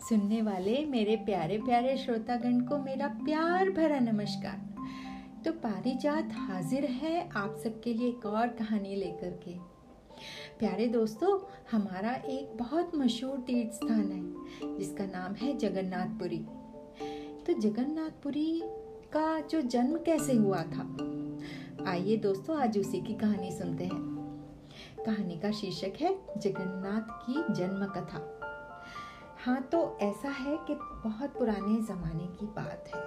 सुनने वाले मेरे प्यारे प्यारे श्रोतागण को मेरा प्यार भरा नमस्कार। तो पारिजात हाजिर है आप सबके लिए एक और कहानी लेकर के। प्यारे दोस्तों, हमारा एक बहुत मशहूर तीर्थ स्थान है, जिसका नाम है जगन्नाथपुरी। तो जगन्नाथपुरी का जो जन्म कैसे हुआ था? आइए दोस्तों, आज उसी की कहानी सुनते हैं। कहानी का शीर्षक है जगन्नाथ की जन्म कथा हाँ तो ऐसा है कि बहुत पुराने ज़माने की बात है।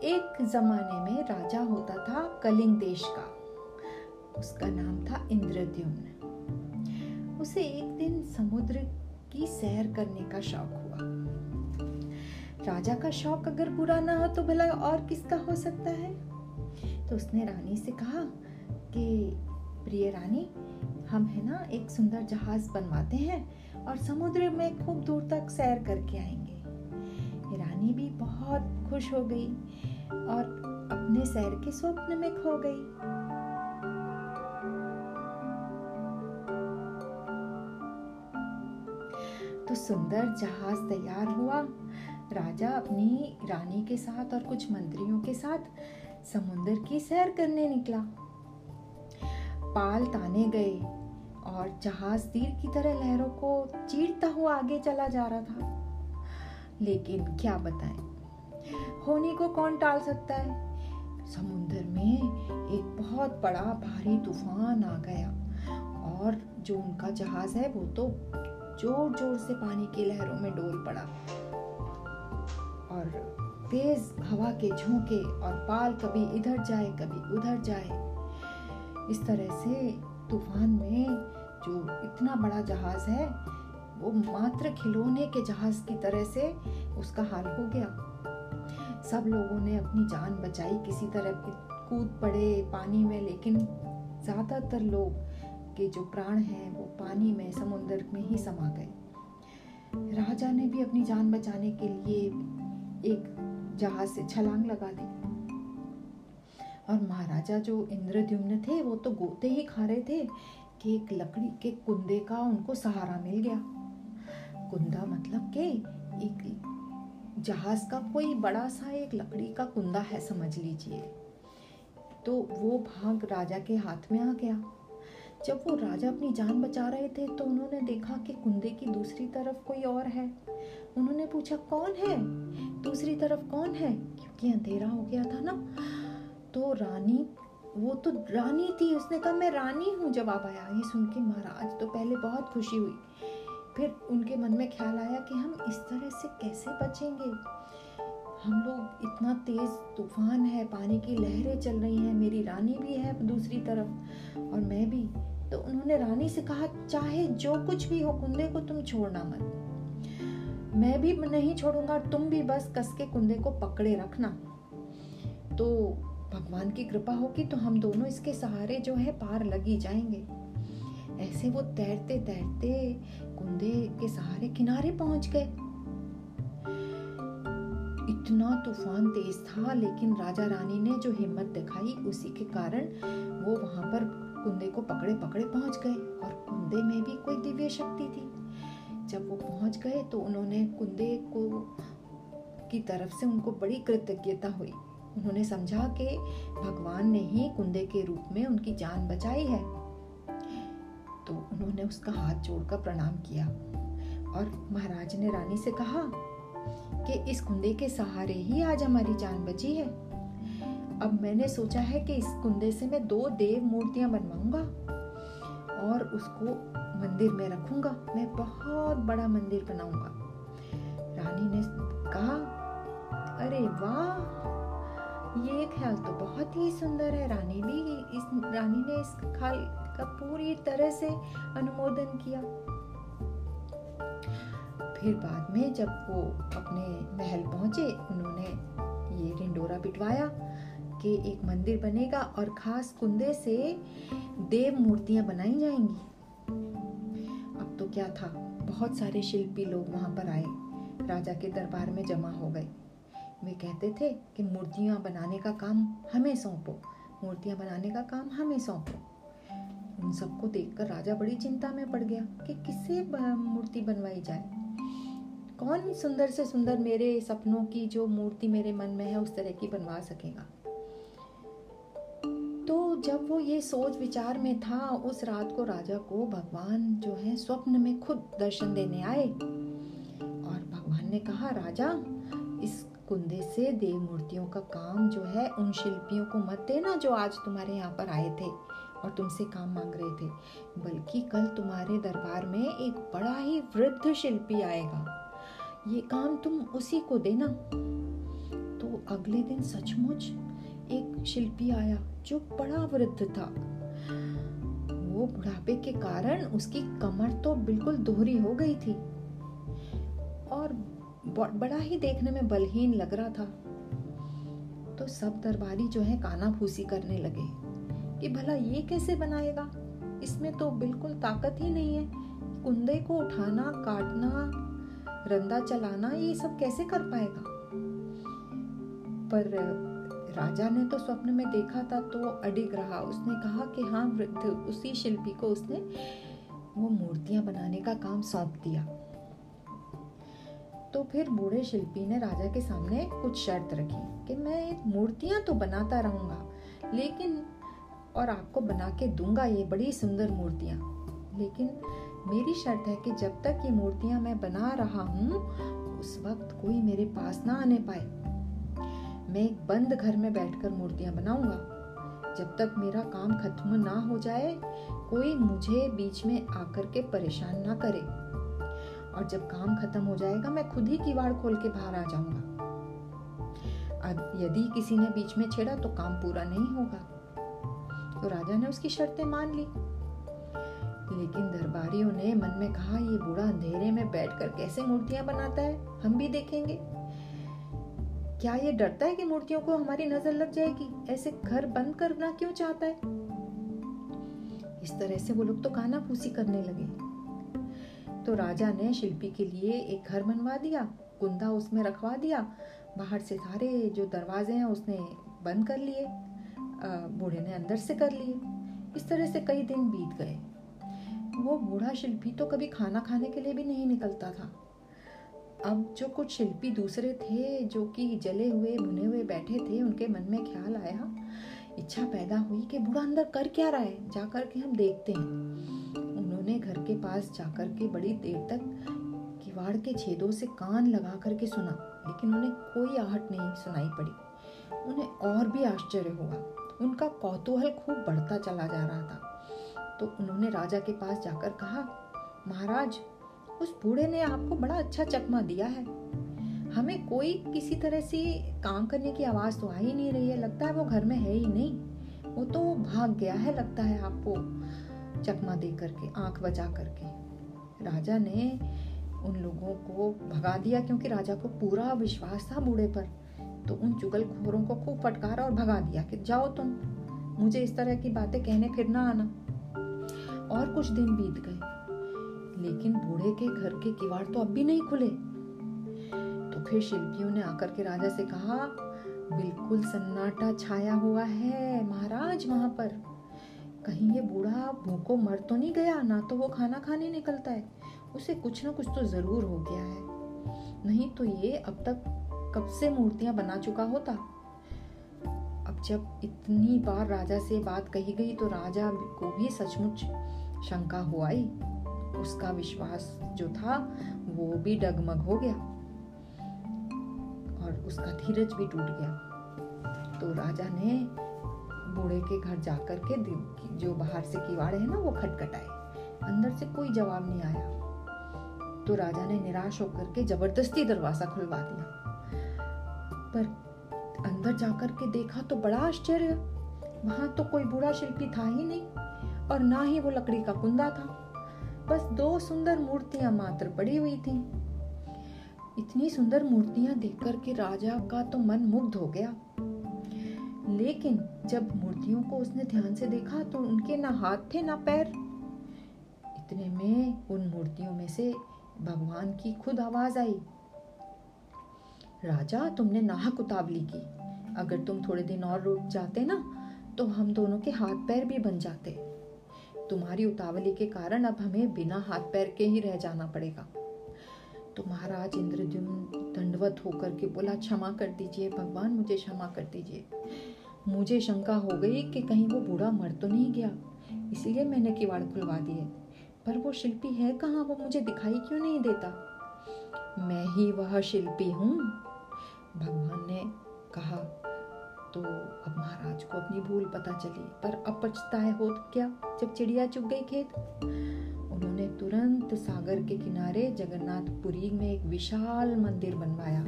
एक ज़माने में राजा होता था कलिंग देश का। उसका नाम था इंद्रद्युम्न। उसे एक दिन समुद्र की सैर करने का शौक हुआ। राजा का शौक अगर बुरा ना हो तो भला और किसका हो सकता है? तो उसने रानी से कहा कि, प्रिय रानी, हम है ना एक सुंदर जहाज़ बनवाते हैं। और समुद्र में खूब दूर तक सैर करके आएँगे। रानी भी बहुत खुश हो गई और अपने सैर के स्वप्न में खो गई। तो सुंदर जहाज़ तैयार हुआ। राजा अपनी रानी के साथ और कुछ मंत्रियों के साथ समुद्र की सैर करने निकला। पाल ताने गए। और जहाज़ तीर की तरह लहरों को चीरता हुआ आगे चला जा रहा था। लेकिन क्या बताएँ? होने को कौन टाल सकता है? समुद्र में एक बहुत बड़ा भारी तूफ़ान आ गया। और जो उनका जहाज़ है, वो तो ज़ोर ज़ोर से पानी की लहरों में डोल पड़ा। और तेज हवा के झोंके और पाल कभी इधर जाए, कभी उधर जाए। इस तरह से तूफ़ान में जो इतना बड़ा जहाज़ है, वो मात्र खिलौने के जहाज़ की तरह से उसका हाल हो गया। सब लोगों ने अपनी जान बचाई, किसी तरह कूद पड़े पानी में, लेकिन ज़्यादातर लोग के जो प्राण हैं, वो पानी में, समुद्र में ही समा गए। राजा ने भी अपनी जान बचाने के लिए एक जहाज़ से छलांग लगा दी। और महाराजा जो इंद्रद्युम्न थे, वो तो गोते ही खा रहे थे। कि एक लकड़ी के कुंदे का उनको सहारा मिल गया। कुंदा मतलब के एक जहाज़ का कोई बड़ा सा एक लकड़ी का कुंदा है, समझ लीजिए। तो वो भाग राजा के हाथ में आ गया। जब वो राजा अपनी जान बचा रहे थे तो उन्होंने देखा कि कुंदे की दूसरी तरफ़ कोई और है। उन्होंने पूछा, कौन है? दूसरी तरफ़ कौन है? क्योंकि अंधेरा हो गया था ना तो रानी वो तो रानी थी, उसने कहा, मैं रानी हूँ जवाब आया। ये सुन के महाराज तो पहले बहुत खुशी हुई। फिर उनके मन में ख्याल आया कि हम इस तरह से कैसे बचेंगे? हम लोग इतना तेज तूफ़ान है, पानी की लहरें चल रही हैं, मेरी रानी भी है दूसरी तरफ़ और मैं भी। तो उन्होंने रानी से कहा, चाहे जो कुछ भी हो, कुंदे को तुम छोड़ना मत। मैं भी नहीं छोड़ूँगा, तुम भी बस कस के कुंदे को पकड़े रखना। तो भगवान की कृपा होगी तो हम दोनों इसके सहारे जो है पार लगी जाएँगे। ऐसे वो तैरते तैरते कुंदे के सहारे किनारे पहुँच गए। इतना तूफ़ान तेज था, लेकिन राजा रानी ने जो हिम्मत दिखाई उसी के कारण वो वहाँ पर कुंदे को पकड़े पकड़े पहुँच गए और कुंदे में भी कोई दिव्य शक्ति थी। जब वो पहुँच गए तो उन्होंने कुंदे को की तरफ़ से उनको बड़ी कृतज्ञता हुई। उन्होंने समझा कि भगवान ने ही कुंदे के रूप में उनकी जान बचाई है। तो उन्होंने उसका हाथ जोड़कर प्रणाम किया और महाराज ने रानी से कहा कि इस कुंदे के सहारे ही आज हमारी जान बची है। अब मैंने सोचा है कि इस कुंदे से मैं दो देव मूर्तियाँ बनवाऊँगा और उसको मंदिर में रखूँगा। मैं बहुत बड़ा मंदिर बनाऊँगा। रानी ने कहा, अरे वाह! ये ख्याल तो बहुत ही सुंदर है। रानी भी इस, रानी ने इस ख्याल का पूरी तरह से अनुमोदन किया। फिर बाद में जब वो अपने महल पहुँचे, उन्होंने ये रिंडोरा पिटवाया कि एक मंदिर बनेगा और खास कुंदे से देव मूर्तियाँ बनाई जाएँगी। अब तो क्या था? बहुत सारे शिल्पी लोग वहाँ पर आए। राजा के दरबार में जमा हो गए। वे कहते थे कि मूर्तियाँ बनाने का काम हमें सौंपो। मूर्तियाँ बनाने का काम हमें सौंपो। उन सबको देखकर राजा बड़ी चिंता में पड़ गया कि किससे मूर्ति बनवाई जाए। कौन सुंदर से सुंदर मेरे सपनों की जो मूर्ति मेरे मन में है, उस तरह की बनवा सकेगा? तो जब वो ये सोच विचार में था, उस रात को राजा को भगवान जो है, स्वप्न में खुद दर्शन देने आए। और भगवान ने कहा, राजा, इस कुंदे से देव मूर्तियों का काम जो है, उन शिल्पियों को मत देना जो आज तुम्हारे यहाँ पर आए थे और तुमसे काम मांग रहे थे। बल्कि कल तुम्हारे दरबार में एक बड़ा ही वृद्ध शिल्पी आएगा। ये काम तुम उसी को देना। तो अगले दिन सचमुच एक शिल्पी आया जो बड़ा वृद्ध था। वो बुढ़ापे के कारण उसकी कमर तो बिल्कुल दोहरी हो गई थी। और बड़ा ही देखने में बलहीन लग रहा था। तो सब दरबारी जो है काना फूसी करने लगे कि भला ये कैसे बनाएगा? इसमें तो बिल्कुल ताकत ही नहीं है। कुंदे को उठाना, काटना, रंदा चलाना, ये सब कैसे कर पाएगा? पर राजा ने तो स्वप्न में देखा था तो अडिग रहा। उसने कहा कि हाँ वृद्ध उसी शिल्पी को उसने वो मूर्तियाँ बनाने का काम सौंप दिया। तो फिर बूढ़े शिल्पी ने राजा के सामने कुछ शर्त रखी कि मैं मूर्तियाँ तो बनाता रहूँगा, लेकिन और आपको बना के दूँगा ये बड़ी सुंदर मूर्तियाँ। लेकिन मेरी शर्त है कि जब तक ये मूर्तियाँ मैं बना रहा हूँ, उस वक्त कोई मेरे पास ना आने पाए। मैं एक बंद घर में बैठकर मूर्तियाँ बनाऊँगा। जब तक मेरा काम खत्म ना हो जाए, कोई मुझे बीच में आकर के परेशान ना करे। और जब काम खत्म हो जाएगा, मैं खुद ही किवाड़ खोल के बाहर आ जाऊँगा। अब यदि किसी ने बीच में छेड़ा तो काम पूरा नहीं होगा। तो राजा ने उसकी शर्तें मान ली। लेकिन दरबारियों ने मन में कहा, ये बूढ़ा अंधेरे में बैठकर कैसे मूर्तियाँ बनाता है? हम भी देखेंगे। क्या ये डरता है कि मूर्तियों को हमारी नज़र लग जाएगी? ऐसे घर बंद करना क्यों चाहता है? इस तरह से वो लोग तो काना फूसी करने लगे। तो राजा ने शिल्पी के लिए एक घर बनवा दिया, कुंदा उसमें रखवा दिया। बाहर से सारे जो दरवाजे हैं उसने बंद कर लिए बूढ़े ने अंदर से कर लिए। इस तरह से कई दिन बीत गए। वो बूढ़ा शिल्पी तो कभी खाना खाने के लिए भी नहीं निकलता था। अब जो कुछ शिल्पी दूसरे थे, जो कि जले हुए, भुने हुए बैठे थे, उनके मन में ख्याल आया। इच्छा पैदा हुई कि बूढ़ा अंदर कर क्या रहा है? जाकर के हम देखते हैं। उन्होंने घर के पास जाकर के बड़ी देर तक किवाड़ के छेदों से कान लगा करके सुना, लेकिन उन्हें कोई आहट नहीं सुनाई पड़ी। उन्हें और भी आश्चर्य हुआ। उनका कौतूहल खूब बढ़ता चला जा रहा था। तो उन्होंने राजा के पास जाकर कहा, महाराज, उस बूढ़े ने आपको बड़ा अच्छा चकमा दिया है। हमें कोई किसी तरह से काम करने की आवाज़ तो आ ही नहीं रही है। लगता है वो घर में है ही नहीं। वो तो भाग गया है, लगता है आपको। चकमा दे करके, आँख बचा करके। राजा ने उन लोगों को भगा दिया क्योंकि राजा को पूरा विश्वास था बूढ़े पर। तो उन चुगलखोरों को खूब फटकारा और भगा दिया कि जाओ तुम, मुझे इस तरह की बातें कहने फिर ना आना। और कुछ दिन बीत गए, लेकिन बूढ़े के घर के किवाड़ तो अब भी नहीं खुले। तो फिर शिल्पियों ने आकर के राजा से कहा, बिल्कुल सन्नाटा छाया हुआ है महाराज वहाँ पर। कहीं ये बूढ़ा भूखो मर तो नहीं गया, ना तो वो खाना खाने निकलता है। उसे कुछ ना कुछ तो ज़रूर हो गया है। नहीं तो ये अब तक कब से मूर्तियाँ बना चुका होता? अब जब इतनी बार राजा से बात कही गई तो राजा को भी सचमुच शंका हो आई। उसका विश्वास जो था, वो भी डगमग हो गया। और उसका धीरज भी टूट गया। तो राजा ने बूढ़े के घर जाकर के जो बाहर से किवाड़ है ना, वो खटखटाए। अंदर से कोई जवाब नहीं आया। तो राजा ने निराश होकर के ज़बरदस्ती दरवाज़ा खुलवा दिया। पर अंदर जाकर के देखा तो बड़ा आश्चर्य। वहाँ तो कोई बूढ़ा शिल्पी था ही नहीं, और ना ही वो लकड़ी का कुंदा था। बस दो सुंदर मूर्तियाँ मात्र पड़ी हुई थी। इतनी सुंदर मूर्तियाँ देखकर के राजा का तो मन मुग्ध हो गया। लेकिन जब मूर्तियों को उसने ध्यान से देखा तो उनके ना हाथ थे, ना पैर। इतने में उन मूर्तियों में से भगवान की खुद आवाज़ आई। राजा, तुमने नाहक उतावली की। अगर तुम थोड़े दिन और रुक जाते ना तो हम दोनों के हाथ पैर भी बन जाते। तुम्हारी उतावली के कारण अब हमें बिना हाथ पैर के ही रह जाना पड़ेगा। तो महाराज इंद्रद्युम्न दंडवत होकर के बोला, क्षमा कर दीजिए, भगवान मुझे क्षमा कर दीजिए। मुझे शंका हो गई कि कहीं वो बूढ़ा मर तो नहीं गया। इसलिए मैंने किवाड़ खुलवा दिए पर वो शिल्पी है कहाँ? वो मुझे दिखाई क्यों नहीं देता? मैं ही वह शिल्पी हूँ। भगवान ने कहा तो अब महाराज को अपनी भूल पता चली, पर अब पछताए हो तो क्या जब चिड़िया चुग गई खेत? उन्होंने तुरंत सागर के किनारे जगन्नाथपुरी में एक विशाल मंदिर बनवाया।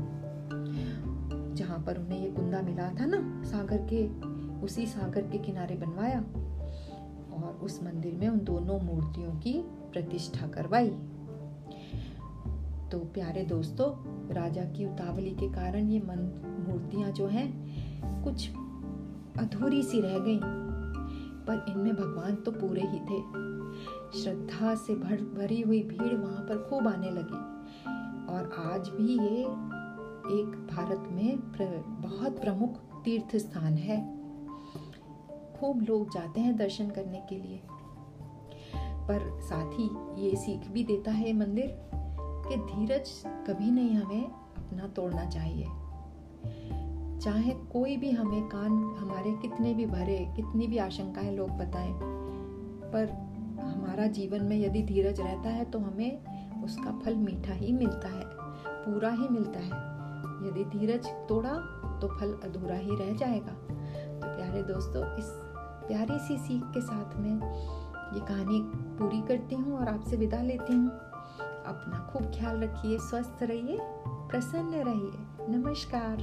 जहाँ पर उन्हें ये कुंदा मिला था ना, सागर के, उसी सागर के किनारे बनवाया और उस मंदिर में उन दोनों मूर्तियों की प्रतिष्ठा करवाई। तो प्यारे दोस्तों, राजा की उतावली के कारण ये मूर्तियाँ जो हैं, कुछ अधूरी सी रह गई। पर इनमें भगवान तो पूरे ही थे। श्रद्धा से भर, भरी हुई भीड़ वहाँ पर खूब आने लगी। और आज भी ये एक भारत में प्र, बहुत प्रमुख तीर्थ स्थान है। खूब लोग जाते हैं दर्शन करने के लिए। पर साथ ही ये सीख भी देता है मंदिर कि धीरज कभी नहीं हमें अपना तोड़ना चाहिए। चाहे कोई भी हमें कान हमारे कितने भी भरे कितनी भी आशंकाएँ लोग बताएँ पर हमारा जीवन में यदि धीरज रहता है तो हमें उसका फल मीठा ही मिलता है पूरा ही मिलता है। यदि धीरज तोड़ा तो फल अधूरा ही रह जाएगा। तो प्यारे दोस्तों, इस प्यारी सी सीख के साथ में ये कहानी पूरी करती हूँ और आपसे विदा लेती हूँ। अपना खूब ख्याल रखिए, स्वस्थ रहिए, प्रसन्न रहिए। नमस्कार।